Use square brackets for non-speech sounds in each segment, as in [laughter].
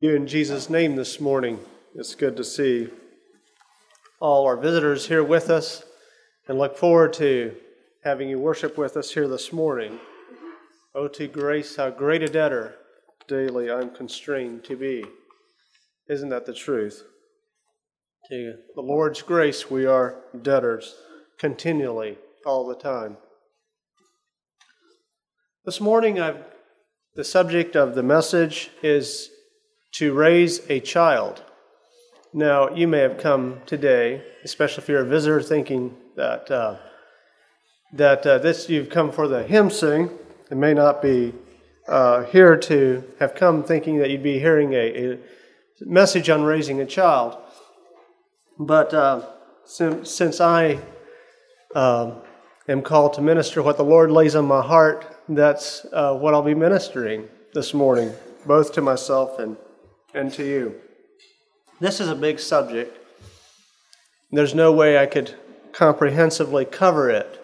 you in Jesus' name this morning. It's good to see all our visitors here with us and look forward to having you worship with us here this morning. Oh, to grace, how great a debtor daily I'm constrained to be. Isn't that the truth? To the Lord's grace, we are debtors continually, all the time. This morning, I've, the subject of the message is to raise a child. Now, you may have come today, especially if you're a visitor, thinking that uh, that uh, this you've come for the hymn sing. It may not be uh, here to have come thinking that you'd be hearing a, a message on raising a child. But uh, since, since I um, am called to minister what the Lord lays on my heart, that's uh, what I'll be ministering this morning, both to myself and, and to you. This is a big subject. There's no way I could comprehensively cover it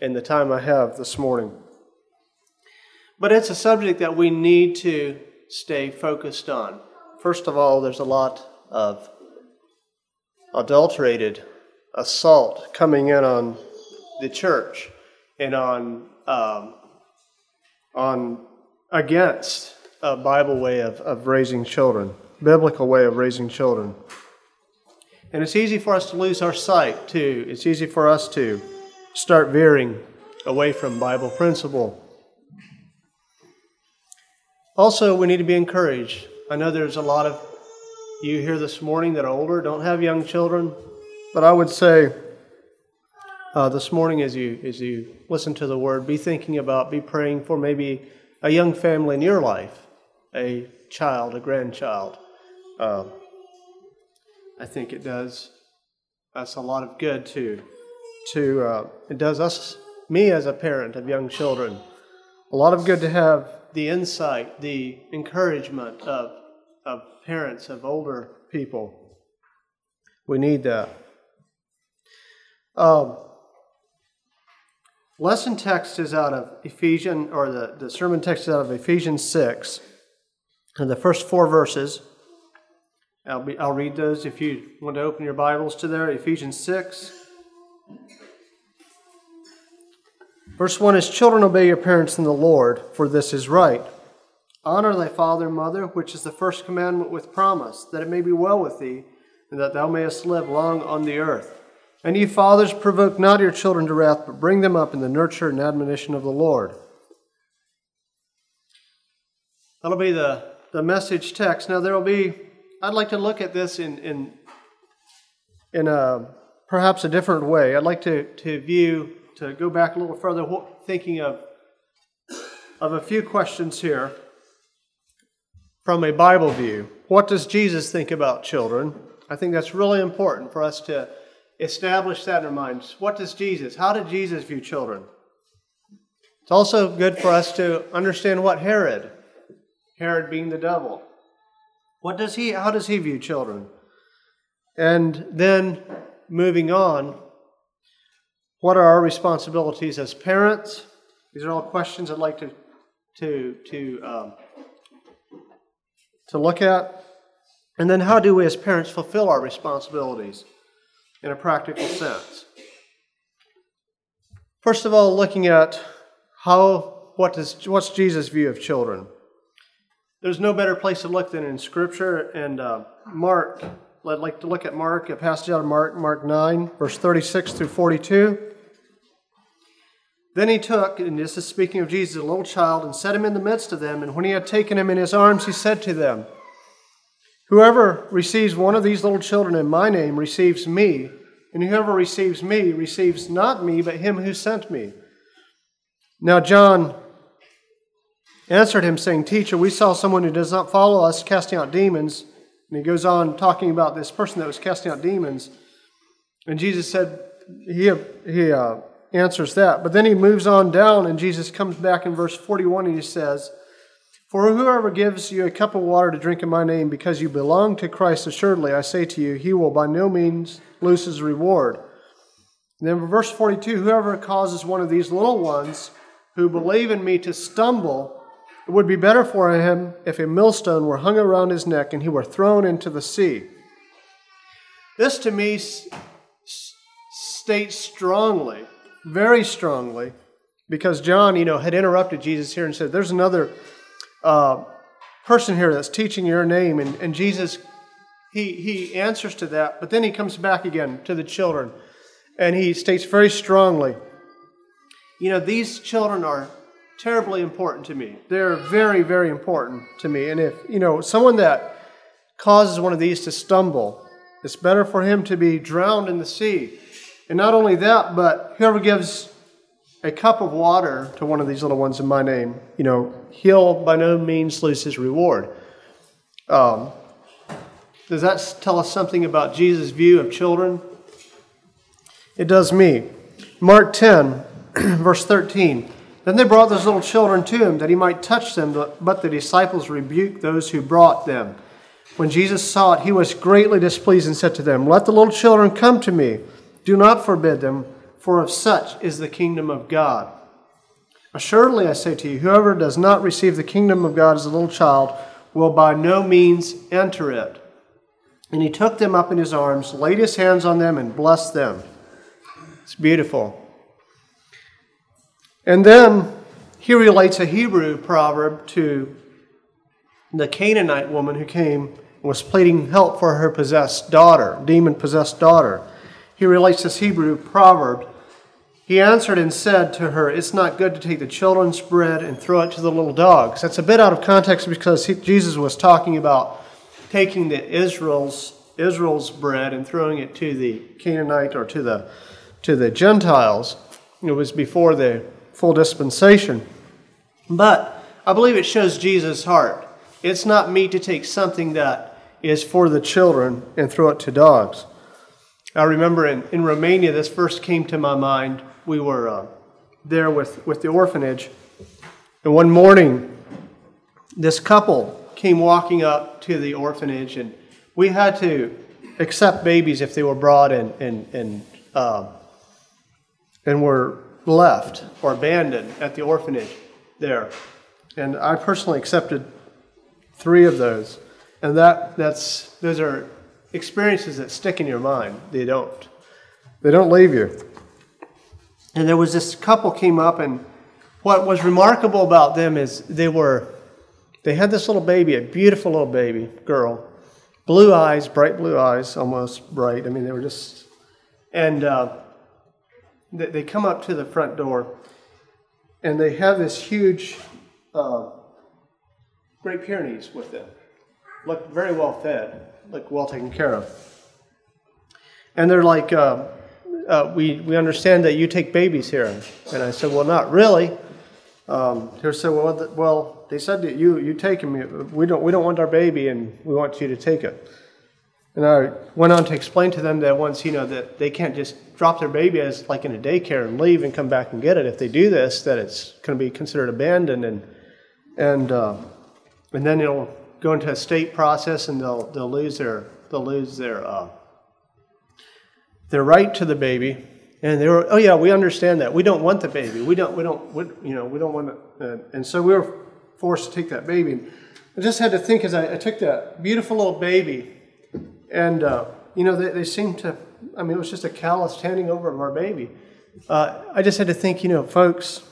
in the time I have this morning. But it's a subject that we need to stay focused on. First of all, there's a lot of adulterated assault coming in on the church and on um, on against a Bible way of, of raising children, biblical way of raising children. And it's easy for us to lose our sight too. It's easy for us to start veering away from Bible principle. Also, we need to be encouraged. I know there's a lot of you here this morning that are older, don't have young children, but I would say uh, this morning as you as you listen to the word, be thinking about, be praying for maybe a young family in your life, a child, a grandchild. Uh, I think it does us a lot of good to to uh, it does us me as a parent of young children a lot of good to have the insight, the encouragement of of parents of older people. We need that. Um, lesson text is out of Ephesians, or the, the sermon text is out of Ephesians 6, and the first four verses. I'll, be, I'll read those if you want to open your Bibles to there. Ephesians 6. Verse 1 is Children, obey your parents in the Lord, for this is right. Honor thy father and mother, which is the first commandment with promise, that it may be well with thee, and that thou mayest live long on the earth. And ye fathers, provoke not your children to wrath, but bring them up in the nurture and admonition of the Lord. That'll be the, the message text. Now, there will be, I'd like to look at this in, in, in a, perhaps a different way. I'd like to, to view, to go back a little further, thinking of, of a few questions here from a Bible view. What does Jesus think about children? I think that's really important for us to establish that in our minds. What does Jesus, how did Jesus view children? It's also good for us to understand what Herod, Herod being the devil, what does he, how does he view children? And then moving on, what are our responsibilities as parents? These are all questions I'd like to, to, to um, to look at. And then, how do we as parents fulfill our responsibilities in a practical sense? First of all, looking at how what is what's Jesus' view of children. There's no better place to look than in Scripture. And uh, Mark, I'd like to look at Mark, a passage out of Mark, Mark 9, verse 36 through 42. Then he took, and this is speaking of Jesus, a little child, and set him in the midst of them. And when he had taken him in his arms, he said to them, Whoever receives one of these little children in my name receives me, and whoever receives me receives not me, but him who sent me. Now John answered him, saying, Teacher, we saw someone who does not follow us casting out demons. And he goes on talking about this person that was casting out demons. And Jesus said, He, he uh, answers that. But then he moves on down, and Jesus comes back in verse 41 and he says, For whoever gives you a cup of water to drink in my name because you belong to Christ, assuredly, I say to you, he will by no means lose his reward. And then verse 42 Whoever causes one of these little ones who believe in me to stumble, It would be better for him if a millstone were hung around his neck and he were thrown into the sea. This to me states strongly, very strongly, because John, you know, had interrupted Jesus here and said, There's another uh, person here that's teaching your name. And, and Jesus, he, he answers to that, but then he comes back again to the children and he states very strongly, You know, these children are terribly important to me. They're very, very important to me. And if, you know, someone that causes one of these to stumble, it's better for him to be drowned in the sea. And not only that, but whoever gives a cup of water to one of these little ones in my name, you know, he'll by no means lose his reward. Um, does that tell us something about Jesus' view of children? It does me. Mark 10, [clears throat] verse 13. Then they brought those little children to him that he might touch them, but the disciples rebuked those who brought them. When Jesus saw it, he was greatly displeased and said to them, Let the little children come to me. Do not forbid them, for of such is the kingdom of God. Assuredly, I say to you, whoever does not receive the kingdom of God as a little child will by no means enter it. And he took them up in his arms, laid his hands on them, and blessed them. It's beautiful. And then he relates a Hebrew proverb to the Canaanite woman who came and was pleading help for her possessed daughter, demon possessed daughter. He relates this Hebrew proverb. He answered and said to her, It's not good to take the children's bread and throw it to the little dogs. That's a bit out of context because he, Jesus was talking about taking the Israel's Israel's bread and throwing it to the Canaanite or to the to the Gentiles. It was before the full dispensation. But I believe it shows Jesus' heart. It's not me to take something that is for the children and throw it to dogs. I remember in, in Romania, this first came to my mind. We were uh, there with, with the orphanage, and one morning, this couple came walking up to the orphanage, and we had to accept babies if they were brought and, and, and, uh, and were left or abandoned at the orphanage there. And I personally accepted three of those. And that, that's, those are experiences that stick in your mind. They don't. They don't leave you. And there was this couple came up, and what was remarkable about them is they were, they had this little baby, a beautiful little baby girl, blue eyes, bright blue eyes, almost bright. I mean, they were just, and uh, they come up to the front door and they have this huge uh, Great Pyrenees with them. Look very well fed, look well taken care of. And they're like, uh, uh, we, we understand that you take babies here. And I said, well, not really. Um, they said, well, well, they said that you, you take him. We don't, we don't want our baby and we want you to take it. And I went on to explain to them that once, you know, that they can't just drop their baby as like in a daycare and leave and come back and get it. If they do this, that it's going to be considered abandoned and and uh, and then it'll go into a state process and they'll they'll lose their they'll lose their uh, their right to the baby. And they were, oh yeah, we understand that. We don't want the baby. We don't we don't we, you know we don't want it. And so we were forced to take that baby. I just had to think as I, I took that beautiful little baby and, uh, you know, they, they seemed to, I mean, it was just a callous handing over of our baby. Uh, I just had to think, you know, folks,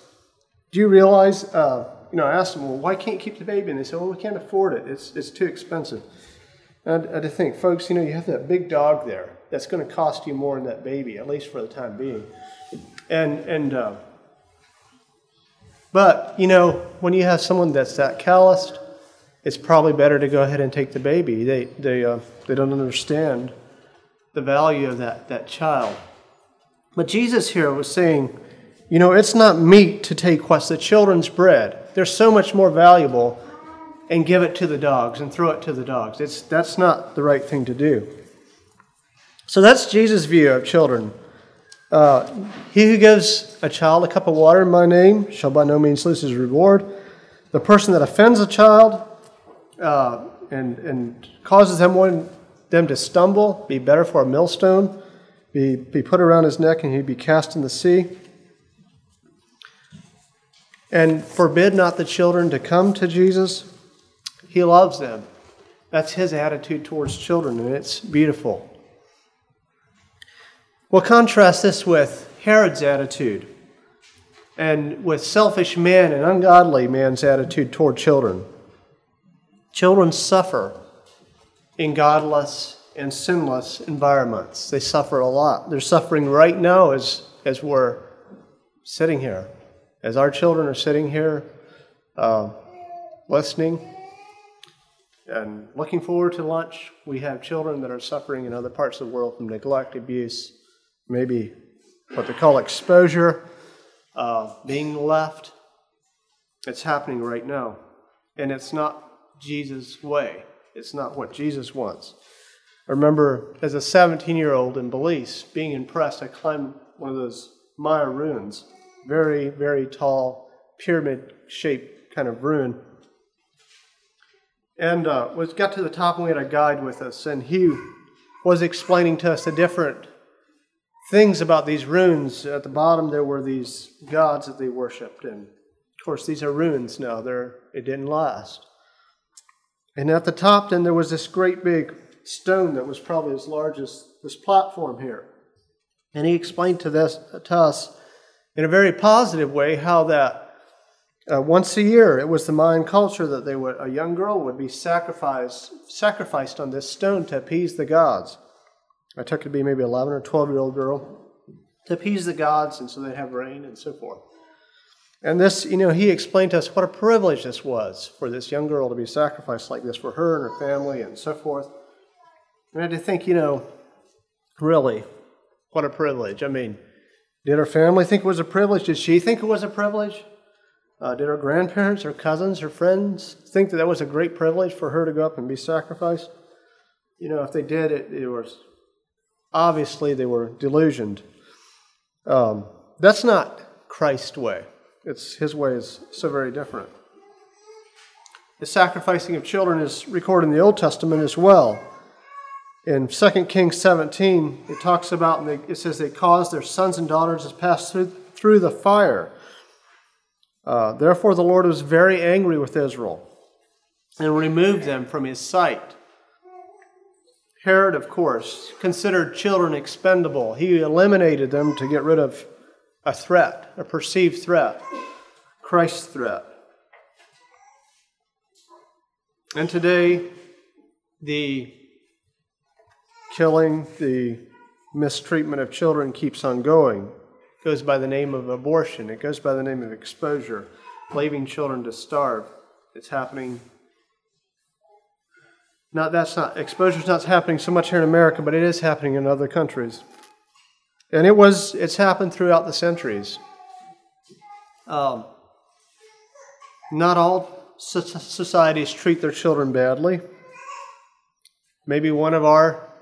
do you realize, uh, you know, I asked them, well, why can't you keep the baby? And they said, well, we can't afford it. It's, it's too expensive. And I had to think, folks, you know, you have that big dog there that's going to cost you more than that baby, at least for the time being. And, and, uh, but, you know, when you have someone that's that calloused, it's probably better to go ahead and take the baby. They, they, uh, they don't understand the value of that, that child. But Jesus here was saying, you know, it's not meet to take what's the children's bread. They're so much more valuable and give it to the dogs and throw it to the dogs. It's, that's not the right thing to do. So that's Jesus' view of children. Uh, he who gives a child a cup of water in my name shall by no means lose his reward. The person that offends a child uh, and, and causes them, one, them to stumble, be better for a millstone, be, be put around his neck, and he'd be cast in the sea. and forbid not the children to come to Jesus. He loves them. That's his attitude towards children, and it's beautiful. We'll contrast this with Herod's attitude and with selfish man and ungodly man's attitude toward children. Children suffer in godless and sinless environments. They suffer a lot. They're suffering right now as, as we're sitting here, as our children are sitting here uh, listening and looking forward to lunch. We have children that are suffering in other parts of the world from neglect, abuse, maybe what they call exposure, uh, being left. It's happening right now. And it's not Jesus' way, it's not what Jesus wants. I remember as a 17 year old in Belize being impressed. I climbed one of those Maya ruins, very, very tall, pyramid shaped kind of ruin. And uh, was got to the top, and we had a guide with us, and he was explaining to us the different things about these ruins. At the bottom, there were these gods that they worshipped, and of course, these are ruins now. They're, it didn't last. And at the top, then, there was this great big stone that was probably as large as this platform here. And he explained to, this, to us in a very positive way how that uh, once a year it was the Mayan culture that they would, a young girl would be sacrificed, sacrificed on this stone to appease the gods. I took it to be maybe 11 or 12 year old girl to appease the gods and so they'd have rain and so forth. And this, you know, he explained to us what a privilege this was for this young girl to be sacrificed like this for her and her family and so forth. And I had to think, you know, really, what a privilege. I mean, did her family think it was a privilege? Did she think it was a privilege? Uh, did her grandparents, her cousins, her friends think that that was a great privilege for her to go up and be sacrificed? You know, if they did, it, it was obviously they were delusioned. Um, that's not Christ's way. It's his way is so very different. The sacrificing of children is recorded in the Old Testament as well. In 2 Kings 17, it talks about, and it says they caused their sons and daughters to pass through, through the fire. Uh, Therefore, the Lord was very angry with Israel and removed them from his sight. Herod, of course, considered children expendable. He eliminated them to get rid of a threat, a perceived threat, Christ's threat. And today, the killing, the mistreatment of children keeps on going. It goes by the name of abortion, it goes by the name of exposure, leaving children to starve. It's happening. Not that's not exposure's not happening so much here in America, but it is happening in other countries. And it was it's happened throughout the centuries. Um, not all societies treat their children badly. Maybe one of our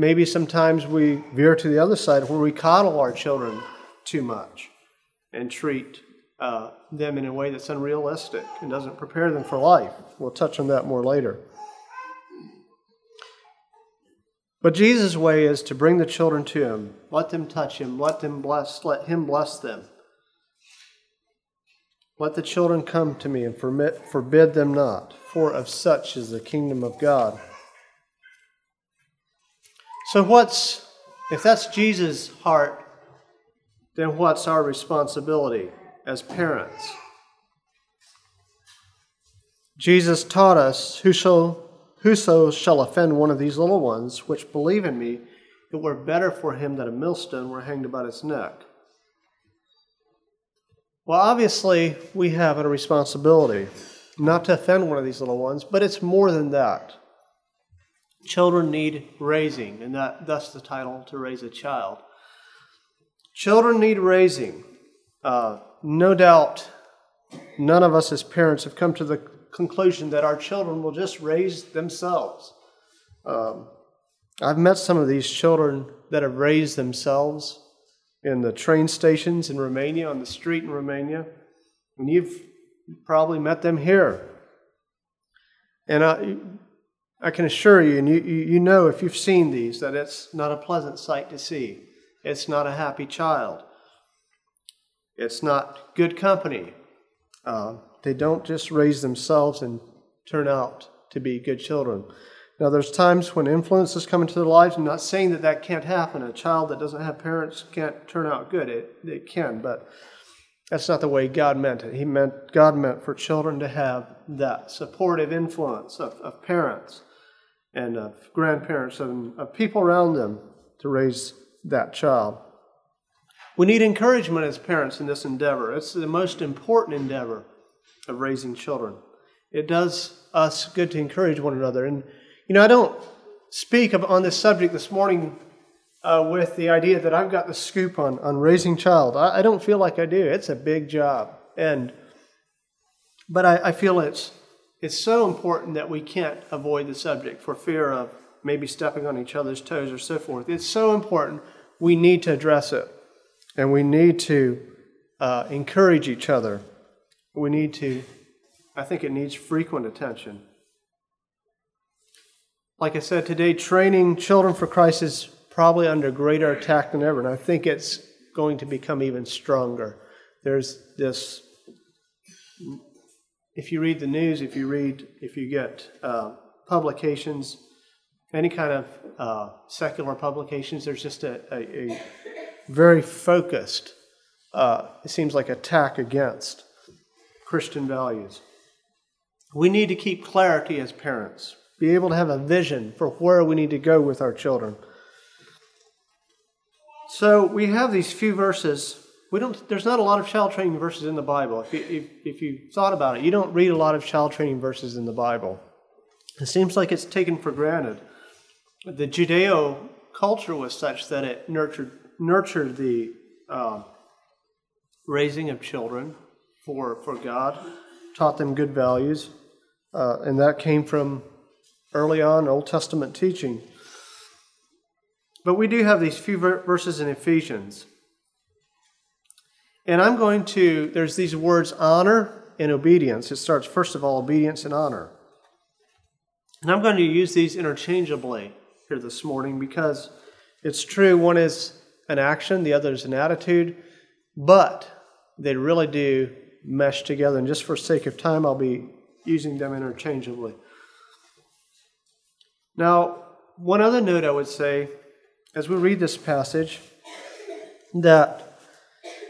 Maybe sometimes we veer to the other side where we coddle our children too much and treat uh, them in a way that's unrealistic and doesn't prepare them for life. We'll touch on that more later. But Jesus' way is to bring the children to Him, let them touch Him, let them bless, let Him bless them. Let the children come to me and forbid them not, for of such is the kingdom of God. So, what's, if that's Jesus' heart, then what's our responsibility as parents? Jesus taught us, Whoso, whoso shall offend one of these little ones which believe in me, it were better for him that a millstone were hanged about his neck. Well, obviously, we have a responsibility not to offend one of these little ones, but it's more than that. Children need raising, and that, thus the title to raise a child. Children need raising. Uh, no doubt, none of us as parents have come to the conclusion that our children will just raise themselves. Um, I've met some of these children that have raised themselves in the train stations in Romania, on the street in Romania, and you've probably met them here. And I, I can assure you, and you, you know if you've seen these, that it's not a pleasant sight to see. It's not a happy child. It's not good company. Uh, they don't just raise themselves and turn out to be good children. Now, there's times when influences come into their lives. I'm not saying that that can't happen. A child that doesn't have parents can't turn out good. It, it can, but that's not the way God meant it. He meant God meant for children to have that supportive influence of, of parents and of grandparents and of people around them to raise that child. We need encouragement as parents in this endeavor. It's the most important endeavor of raising children. It does us good to encourage one another. And, you know, I don't speak on this subject this morning uh, with the idea that I've got the scoop on, on raising child. I, I, don't feel like I do. It's a big job. And, but I, I feel it's, it's so important that we can't avoid the subject for fear of maybe stepping on each other's toes or so forth. It's so important. We need to address it. And we need to uh, encourage each other. We need to, I think it needs frequent attention. Like I said today, training children for Christ is probably under greater attack than ever, and I think it's going to become even stronger. There's this, if you read the news, if you read, if you get uh, publications, any kind of uh, secular publications, there's just a, a, a very focused, uh, it seems like, attack against Christian values. We need to keep clarity as parents, be able to have a vision for where we need to go with our children. So we have these few verses. We don't. There's not a lot of child training verses in the Bible. If you, if, if you thought about it, you don't read a lot of child training verses in the Bible. It seems like it's taken for granted. The Judeo culture was such that it nurtured nurtured the uh, raising of children for for God, taught them good values, uh, and that came from early on Old Testament teaching. But we do have these few verses in Ephesians. And I'm going to, there's these words honor and obedience. It starts, first of all, obedience and honor. And I'm going to use these interchangeably here this morning because it's true. One is an action, the other is an attitude, but they really do mesh together. And just for sake of time, I'll be using them interchangeably. Now, one other note I would say as we read this passage that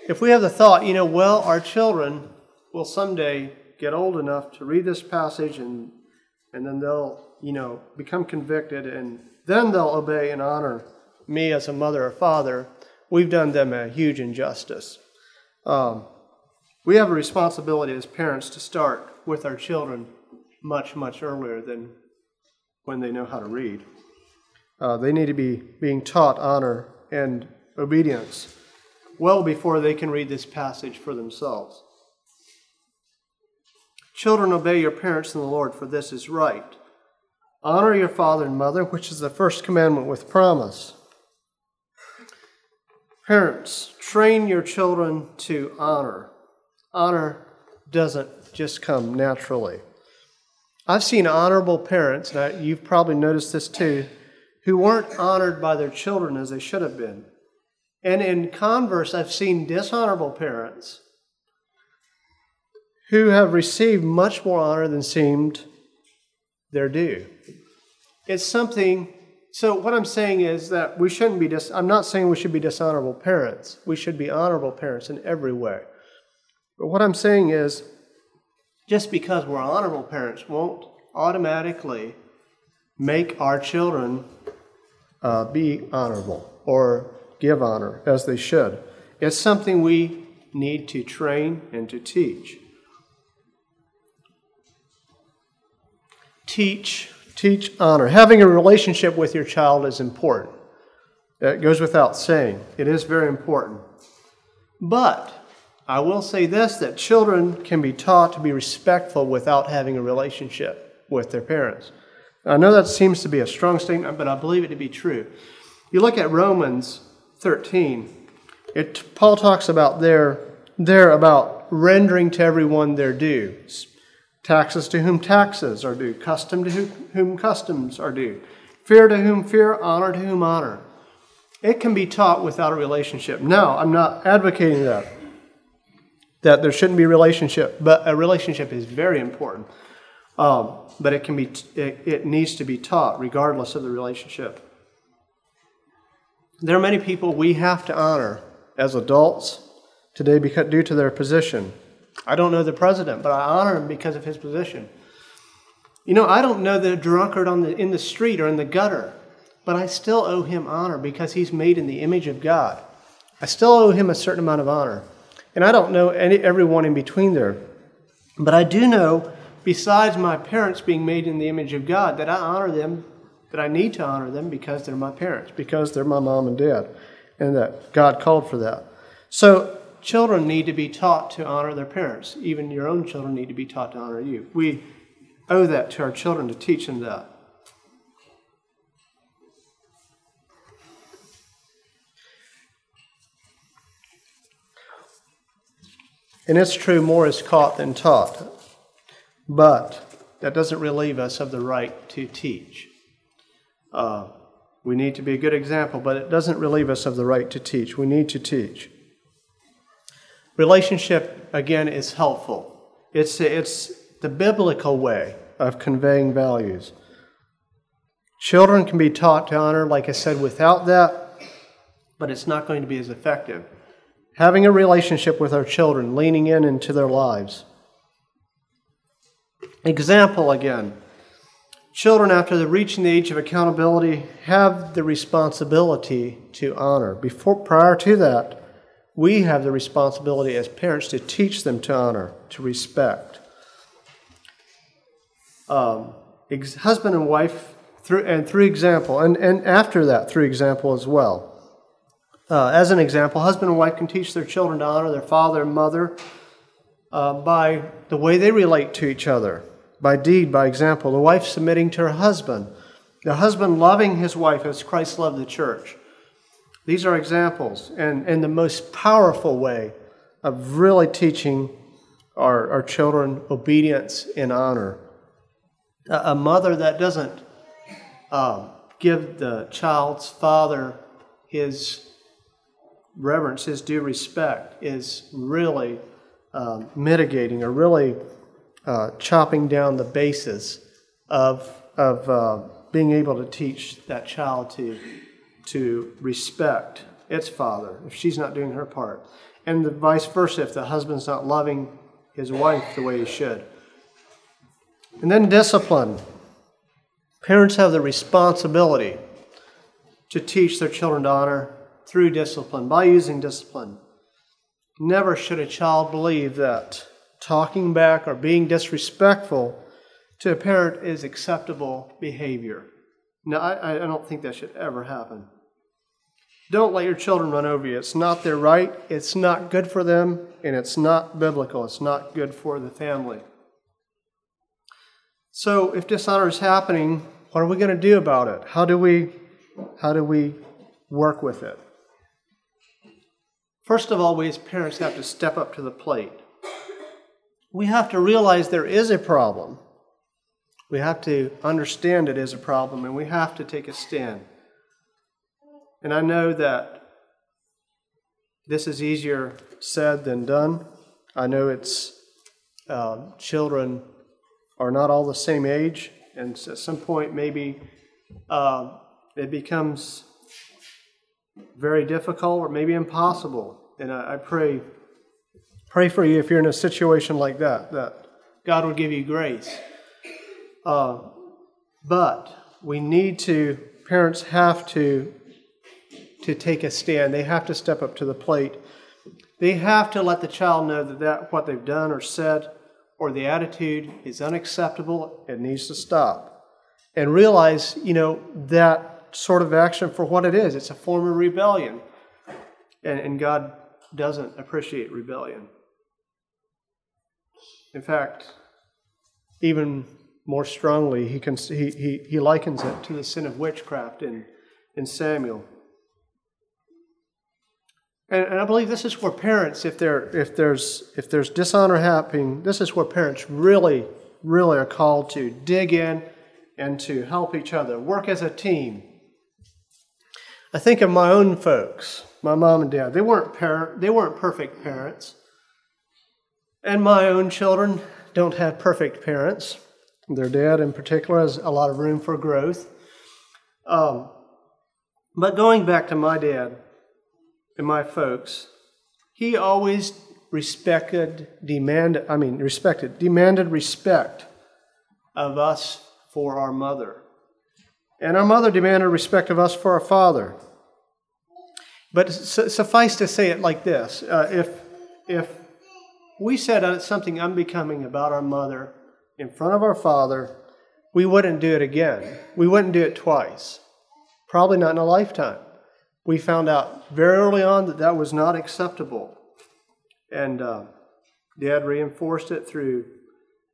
if we have the thought, you know, well, our children will someday get old enough to read this passage and and then they'll, you know, become convicted and then they'll obey and honor me as a mother or father, we've done them a huge injustice. Um, we have a responsibility as parents to start with our children much, much earlier than when they know how to read. Uh, they need to be being taught honor and obedience well before they can read this passage for themselves. Children, obey your parents in the Lord, for this is right. Honor your father and mother, which is the first commandment with promise. Parents, train your children to honor. Honor doesn't just come naturally. I've seen honorable parents, and I, you've probably noticed this too, who weren't honored by their children as they should have been. And in converse, I've seen dishonorable parents who have received much more honor than seemed their due. It's something, so what I'm saying is that we shouldn't be, dis, I'm not saying we should be dishonorable parents. We should be honorable parents in every way. But what I'm saying is, just because we're honorable parents won't automatically make our children uh, be honorable or give honor as they should. It's something we need to train and to teach. Teach, teach honor. Having a relationship with your child is important. It goes without saying. It is very important. But I will say this that children can be taught to be respectful without having a relationship with their parents. I know that seems to be a strong statement, but I believe it to be true. You look at Romans 13, it, Paul talks about there, there about rendering to everyone their dues. Taxes to whom taxes are due, custom to whom customs are due, fear to whom fear, honor to whom honor. It can be taught without a relationship. Now, I'm not advocating that. That there shouldn't be relationship, but a relationship is very important. Um, but it can be, it, it needs to be taught regardless of the relationship. There are many people we have to honor as adults today because, due to their position. I don't know the president, but I honor him because of his position. You know, I don't know the drunkard on the, in the street or in the gutter, but I still owe him honor because he's made in the image of God. I still owe him a certain amount of honor. And I don't know any, everyone in between there. But I do know, besides my parents being made in the image of God, that I honor them, that I need to honor them because they're my parents, because they're my mom and dad, and that God called for that. So children need to be taught to honor their parents. Even your own children need to be taught to honor you. We owe that to our children to teach them that. And it's true, more is caught than taught. But that doesn't relieve us of the right to teach. Uh, we need to be a good example, but it doesn't relieve us of the right to teach. We need to teach. Relationship, again, is helpful. It's, it's the biblical way of conveying values. Children can be taught to honor, like I said, without that, but it's not going to be as effective having a relationship with our children, leaning in into their lives. Example again children, after reaching the age of accountability, have the responsibility to honor. Before, prior to that, we have the responsibility as parents to teach them to honor, to respect. Um, ex- husband and wife, through, and through example, and, and after that, through example as well. Uh, as an example, husband and wife can teach their children to honor their father and mother uh, by the way they relate to each other, by deed, by example. The wife submitting to her husband, the husband loving his wife as Christ loved the church. These are examples, and, and the most powerful way of really teaching our, our children obedience and honor. A, a mother that doesn't um, give the child's father his reverence, his due respect, is really um, mitigating or really uh, chopping down the basis of, of uh, being able to teach that child to, to respect its father if she's not doing her part. And the vice versa if the husband's not loving his wife the way he should. And then discipline. Parents have the responsibility to teach their children to honor through discipline, by using discipline. Never should a child believe that talking back or being disrespectful to a parent is acceptable behavior. No, I, I don't think that should ever happen. Don't let your children run over you. It's not their right, it's not good for them, and it's not biblical. It's not good for the family. So, if dishonor is happening, what are we going to do about it? How do we, how do we work with it? First of all, we as parents have to step up to the plate. We have to realize there is a problem. We have to understand it is a problem, and we have to take a stand. And I know that this is easier said than done. I know it's uh, children are not all the same age, and at some point, maybe uh, it becomes very difficult or maybe impossible and I, I pray, pray for you if you're in a situation like that, that God will give you grace. Uh, but we need to, parents have to, to take a stand. They have to step up to the plate. They have to let the child know that, that what they've done or said or the attitude is unacceptable. It needs to stop. And realize, you know, that sort of action for what it is. It's a form of rebellion. And, and God doesn't appreciate rebellion. In fact, even more strongly, he, can, he, he, he likens it to the sin of witchcraft in, in Samuel. And, and I believe this is where parents, if, there if, there's, if there's dishonor happening, this is where parents really, really are called to dig in and to help each other, work as a team. I think of my own folks my mom and dad. They weren't parent, they weren't perfect parents. And my own children don't have perfect parents. Their dad, in particular, has a lot of room for growth. Um, but going back to my dad and my folks, he always respected, demanded, I mean, respected, demanded respect of us for our mother. And our mother demanded respect of us for our father. But suffice to say it like this uh, if, if we said something unbecoming about our mother in front of our father, we wouldn't do it again. We wouldn't do it twice. Probably not in a lifetime. We found out very early on that that was not acceptable. And uh, Dad reinforced it through,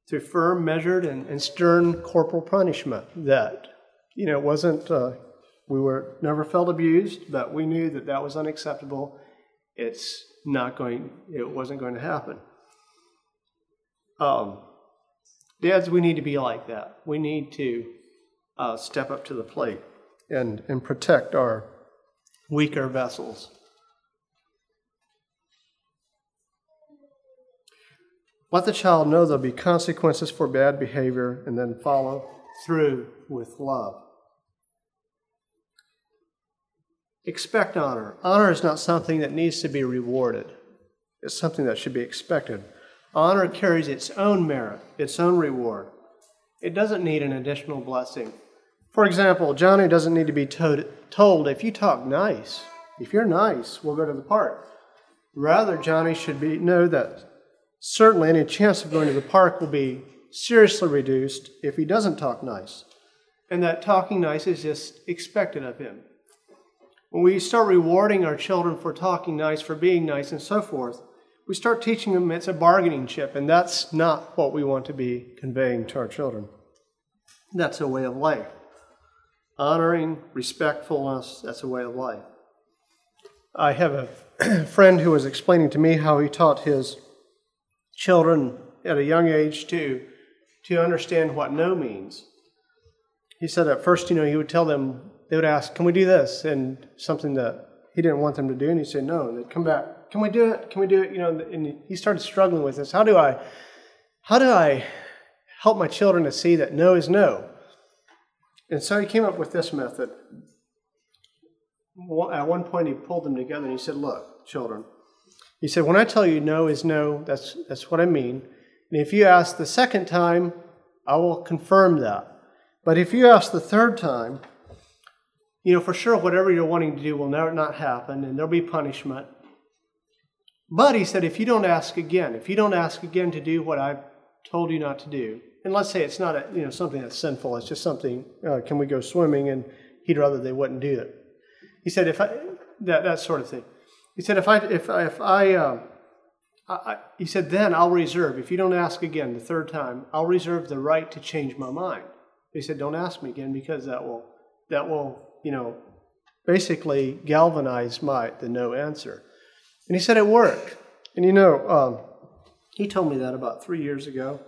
through firm, measured, and, and stern corporal punishment that, you know, it wasn't, uh, we were never felt abused, but we knew that that was unacceptable. It's not going, it wasn't going to happen. Um, dads, we need to be like that. We need to uh, step up to the plate and, and protect our weaker vessels. Let the child know there'll be consequences for bad behavior and then follow through with love. Expect honor. Honor is not something that needs to be rewarded, it's something that should be expected. Honor carries its own merit, its own reward. It doesn't need an additional blessing. For example, Johnny doesn't need to be told, if you talk nice, if you're nice, we'll go to the park. Rather, Johnny should be know that certainly any chance of going to the park will be seriously reduced if he doesn't talk nice. And that talking nice is just expected of him. When we start rewarding our children for talking nice, for being nice, and so forth, we start teaching them it's a bargaining chip, and that's not what we want to be conveying to our children. That's a way of life. Honoring, respectfulness, that's a way of life. I have a [clears throat] friend who was explaining to me how he taught his children at a young age to, to understand what no means. He said at first, you know, he would tell them, they would ask, Can we do this? And something that he didn't want them to do, and he'd say no. And they'd come back, Can we do it? Can we do it? You know, and he started struggling with this. How do I how do I help my children to see that no is no? And so he came up with this method. At one point, he pulled them together and he said, Look, children, he said, When I tell you no is no, that's, that's what I mean. And if you ask the second time, I will confirm that. But if you ask the third time, you know, for sure, whatever you're wanting to do will never not happen and there'll be punishment. But he said, if you don't ask again, if you don't ask again to do what I've told you not to do, and let's say it's not a, you know something that's sinful, it's just something. Uh, can we go swimming? And he'd rather they wouldn't do it. He said, if I that that sort of thing. He said, if I, if I, if I, uh, I, he said, then I'll reserve, if you don't ask again the third time, I'll reserve the right to change my mind. He said, don't ask me again because that will, that will, you know, basically galvanize my, the no answer. And he said it worked. And you know, um, he told me that about three years ago.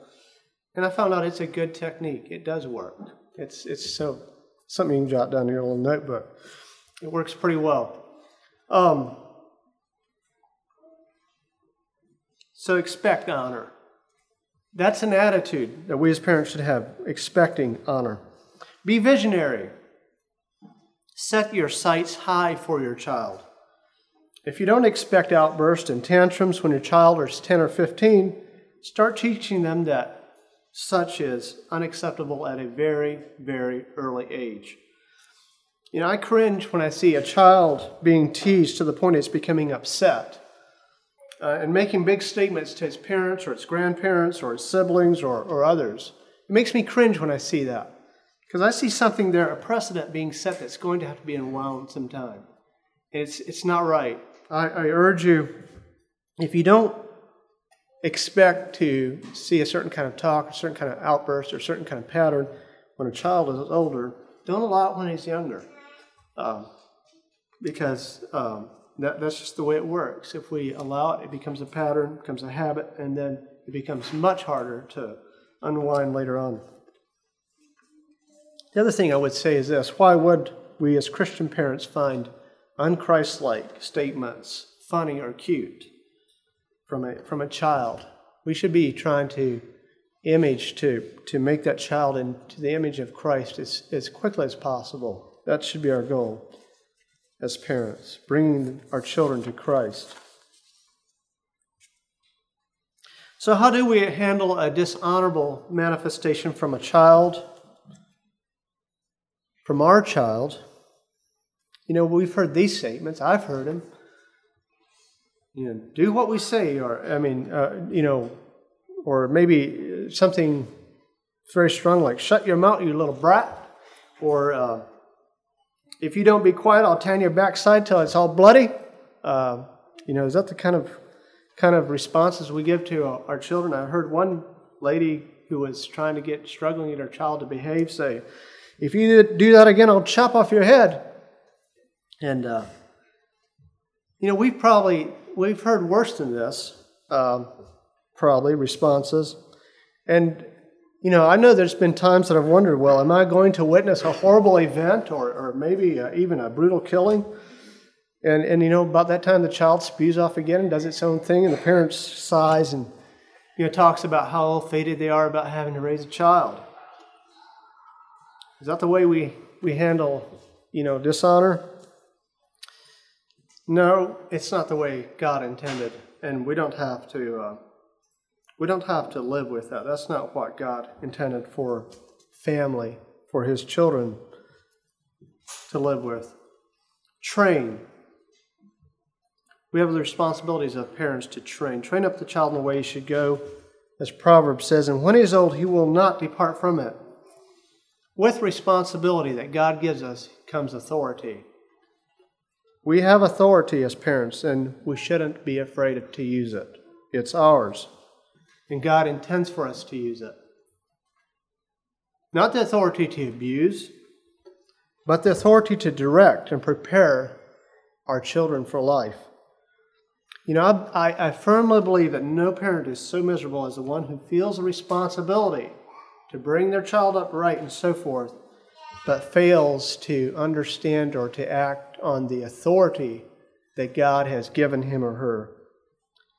And I found out it's a good technique. It does work. It's, it's so, something you can jot down in your little notebook. It works pretty well. Um, So expect honor. That's an attitude that we as parents should have, expecting honor. Be visionary. Set your sights high for your child. If you don't expect outbursts and tantrums when your child is 10 or 15, start teaching them that such is unacceptable at a very, very early age. You know, I cringe when I see a child being teased to the point it's becoming upset uh, and making big statements to its parents or its grandparents or its siblings or, or others. It makes me cringe when I see that. Because I see something there, a precedent being set that's going to have to be unwound sometime. It's, it's not right. I, I urge you, if you don't expect to see a certain kind of talk, a certain kind of outburst, or a certain kind of pattern when a child is older, don't allow it when he's younger. Um, because um, that, that's just the way it works. If we allow it, it becomes a pattern, becomes a habit, and then it becomes much harder to unwind later on. The other thing I would say is this why would we as Christian parents find unchristlike statements funny or cute from a, from a child we should be trying to image to, to make that child into the image of Christ as, as quickly as possible. That should be our goal as parents, bringing our children to Christ. So, how do we handle a dishonorable manifestation from a child? From our child? You know, we've heard these statements. I've heard them. You know, do what we say, or, I mean, uh, you know, or maybe something very strong like, shut your mouth, you little brat, or uh, if you don't be quiet, I'll tan your backside till it's all bloody. Uh, you know, is that the kind of kind of responses we give to our children? I heard one lady who was trying to get struggling get her child to behave say, "If you do that again, I'll chop off your head." And uh, you know, we've probably we've heard worse than this, um, probably responses, and you know, I know there's been times that I've wondered, well, am I going to witness a horrible event or, or maybe uh, even a brutal killing? And, and, you know, about that time the child spews off again and does its own thing, and the parents sighs and, you know, talks about how ill-fated they are about having to raise a child. Is that the way we, we handle, you know, dishonor? No, it's not the way God intended, and we don't have to... Uh, we don't have to live with that. That's not what God intended for family, for His children to live with. Train. We have the responsibilities of parents to train. Train up the child in the way he should go, as Proverbs says, and when he is old, he will not depart from it. With responsibility that God gives us comes authority. We have authority as parents, and we shouldn't be afraid to use it. It's ours and God intends for us to use it. Not the authority to abuse, but the authority to direct and prepare our children for life. You know, I, I, firmly believe that no parent is so miserable as the one who feels a responsibility to bring their child up right and so forth, but fails to understand or to act on the authority that God has given him or her.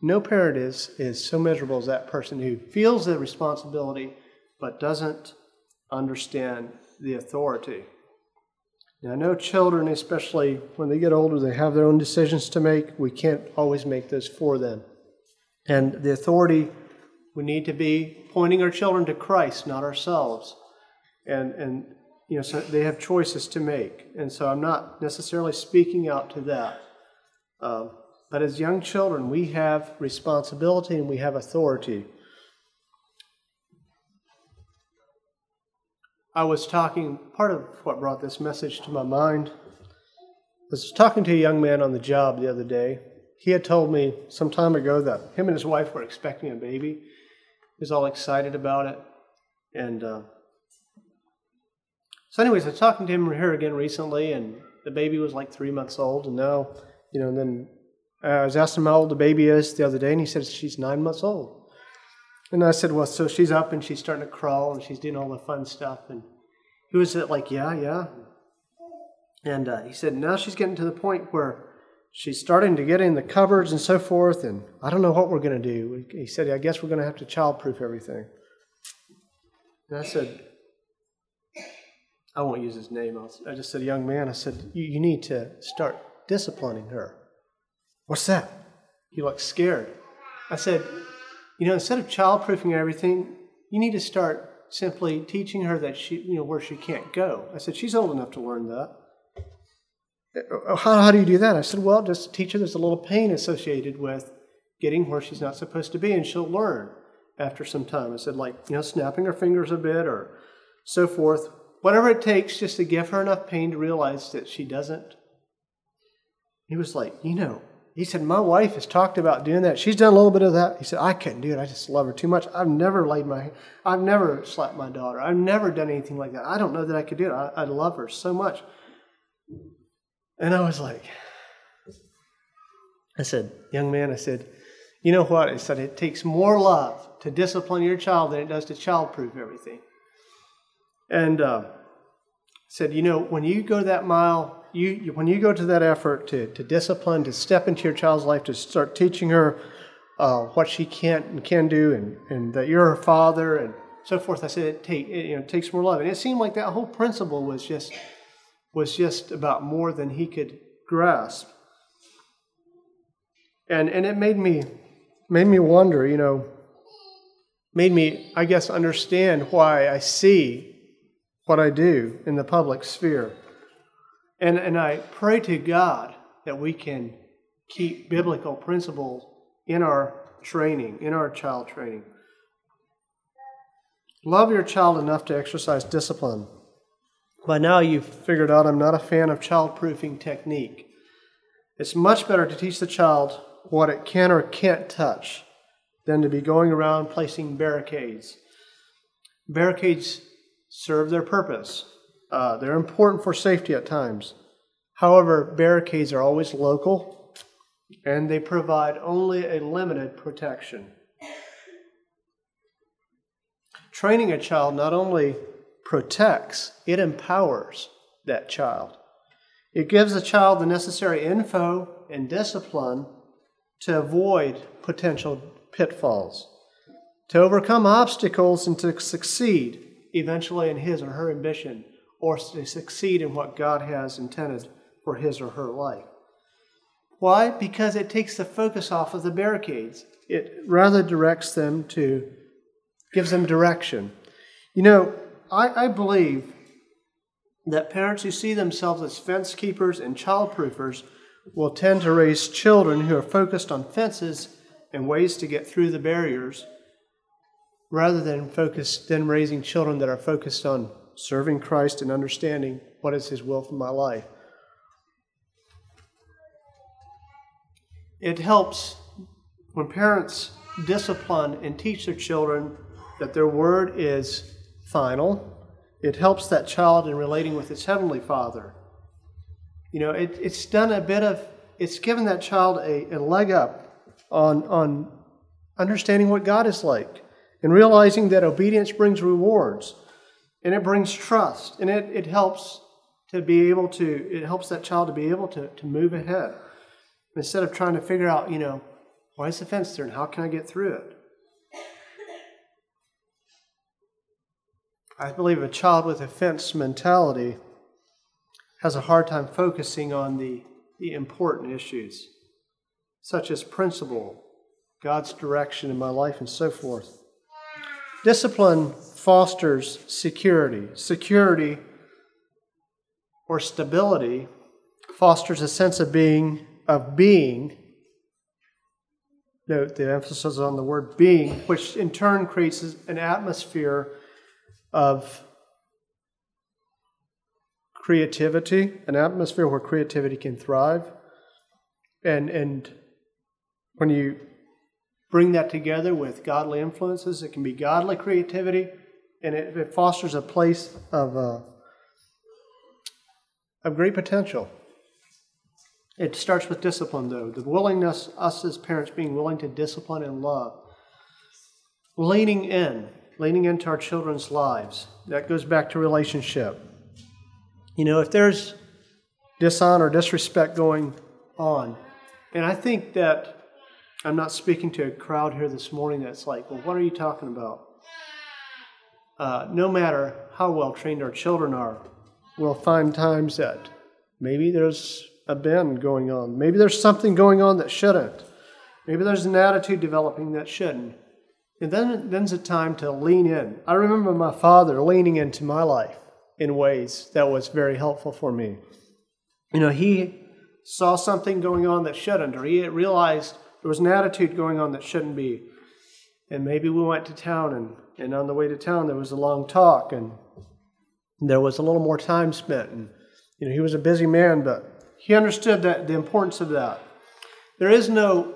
No parent is, is so miserable as that person who feels the responsibility but doesn't understand the authority. Now, I know children, especially when they get older, they have their own decisions to make. We can't always make those for them. And the authority, we need to be pointing our children to Christ, not ourselves. And, and you know, so they have choices to make. And so I'm not necessarily speaking out to that. Um, but as young children, we have responsibility and we have authority. I was talking, part of what brought this message to my mind was talking to a young man on the job the other day. He had told me some time ago that him and his wife were expecting a baby. Was all excited about it. And uh, so, anyways, I was talking to him here again recently, and the baby was like three months old. And now, you know, then uh, I was asking him how old the baby is the other day, and he said she's nine months old. And I said, well, so she's up and she's starting to crawl and she's doing all the fun stuff. And he was like, yeah, yeah. And uh, he said, now she's getting to the point where she's starting to get in the cupboards and so forth. And I don't know what we're going to do. He said, I guess we're going to have to childproof everything. And I said, I won't use his name. I just said, young man, I said, you, you need to start disciplining her. What's that? He looked scared. I said, You know, instead of childproofing everything, you need to start simply teaching her that she, you know, where she can't go. I said, She's old enough to learn that. Uh, how, how do you do that? I said, Well, just teach her there's a little pain associated with getting where she's not supposed to be, and she'll learn after some time. I said, like, you know, snapping her fingers a bit or so forth. Whatever it takes just to give her enough pain to realize that she doesn't. He was like, You know, he said, My wife has talked about doing that. She's done a little bit of that. He said, I couldn't do it. I just love her too much. I've never laid my I've never slapped my daughter. I've never done anything like that. I don't know that I could do it. I, I love her so much. And I was like, I said, young man, I said, you know what? I said, it takes more love to discipline your child than it does to childproof everything. And uh, said, you know, when you go that mile you, when you go to that effort to, to discipline, to step into your child's life, to start teaching her uh, what she can't and can do, and, and that you're her father, and so forth. I said it, take, it, you know, it takes more love, and it seemed like that whole principle was just was just about more than he could grasp. And and it made me made me wonder, you know, made me, I guess, understand why I see what I do in the public sphere. And, and I pray to God that we can keep biblical principles in our training, in our child training. Love your child enough to exercise discipline. By now, you've figured out I'm not a fan of child proofing technique. It's much better to teach the child what it can or can't touch than to be going around placing barricades. Barricades serve their purpose, uh, they're important for safety at times. However, barricades are always local and they provide only a limited protection. Training a child not only protects, it empowers that child. It gives the child the necessary info and discipline to avoid potential pitfalls, to overcome obstacles, and to succeed eventually in his or her ambition, or to succeed in what God has intended for his or her life. Why? Because it takes the focus off of the barricades. It rather directs them to, gives them direction. You know, I, I believe that parents who see themselves as fence keepers and child proofers will tend to raise children who are focused on fences and ways to get through the barriers rather than focus than raising children that are focused on serving Christ and understanding what is his will for my life. It helps when parents discipline and teach their children that their word is final. It helps that child in relating with its heavenly Father. You know, it, it's done a bit of, it's given that child a, a leg up on, on understanding what God is like and realizing that obedience brings rewards and it brings trust and it, it helps to be able to, it helps that child to be able to, to move ahead instead of trying to figure out, you know, why is the fence there and how can I get through it? I believe a child with a fence mentality has a hard time focusing on the, the important issues such as principle, God's direction in my life, and so forth. Discipline fosters security. Security or stability fosters a sense of being, of being. Note the emphasis on the word being, which in turn creates an atmosphere of creativity, an atmosphere where creativity can thrive, and, and when you bring that together with godly influences, it can be godly creativity, and it, it fosters a place of, uh, of great potential. It starts with discipline, though. The willingness, us as parents being willing to discipline and love. Leaning in, leaning into our children's lives. That goes back to relationship. You know, if there's dishonor, disrespect going on, and I think that I'm not speaking to a crowd here this morning that's like, well, what are you talking about? Uh, no matter how well trained our children are, we'll find times that maybe there's a bend going on. Maybe there's something going on that shouldn't. Maybe there's an attitude developing that shouldn't. And then then's a time to lean in. I remember my father leaning into my life in ways that was very helpful for me. You know, he saw something going on that shouldn't, or he realized there was an attitude going on that shouldn't be. And maybe we went to town, and, and on the way to town, there was a long talk, and there was a little more time spent. And, you know, he was a busy man, but he understood that the importance of that. There is no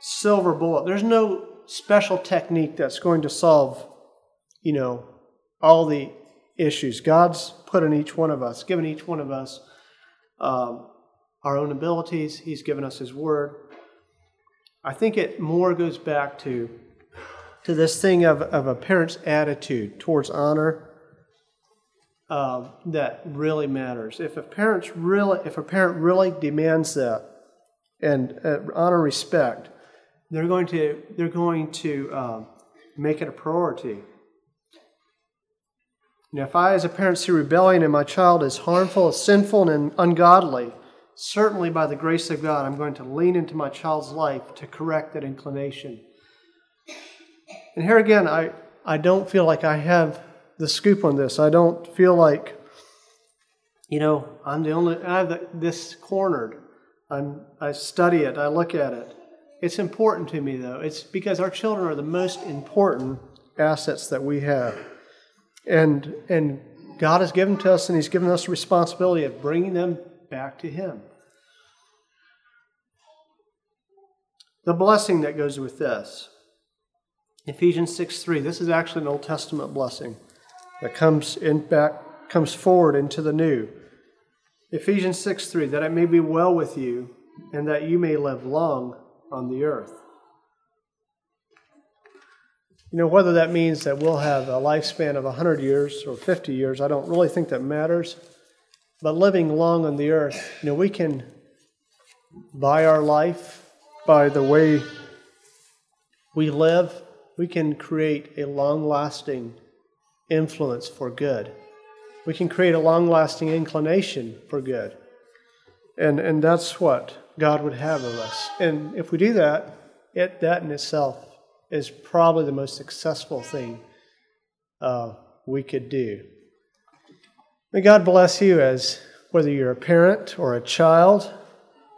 silver bullet, there's no special technique that's going to solve, you know, all the issues. God's put in each one of us, given each one of us um, our own abilities. He's given us His Word. I think it more goes back to, to this thing of, of a parent's attitude towards honor uh, that really matters. If a parent's really, if a parent really demands that and uh, honor, respect, they're going to they're going to um, make it a priority. Now, if I, as a parent, see rebellion in my child as harmful, as sinful, and ungodly, certainly by the grace of God, I'm going to lean into my child's life to correct that inclination. And here again, I, I don't feel like I have the scoop on this. I don't feel like, you know, I'm the only, I have this cornered. I'm, I study it, I look at it. It's important to me, though. It's because our children are the most important assets that we have. And, and God has given to us, and He's given us the responsibility of bringing them back to Him. The blessing that goes with this. Ephesians 6 3. This is actually an Old Testament blessing that comes in back comes forward into the new. Ephesians 6 3, that it may be well with you, and that you may live long on the earth. You know, whether that means that we'll have a lifespan of 100 years or 50 years, I don't really think that matters. But living long on the earth, you know, we can buy our life by the way we live, we can create a long lasting influence for good. We can create a long lasting inclination for good. And, and that's what God would have of us. And if we do that, it, that in itself is probably the most successful thing uh, we could do. May God bless you as whether you're a parent or a child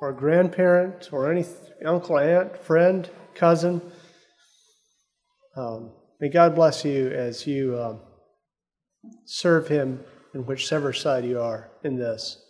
or a grandparent or any uncle, aunt, friend, cousin. Um, may God bless you as you um, serve Him in whichever side you are in this.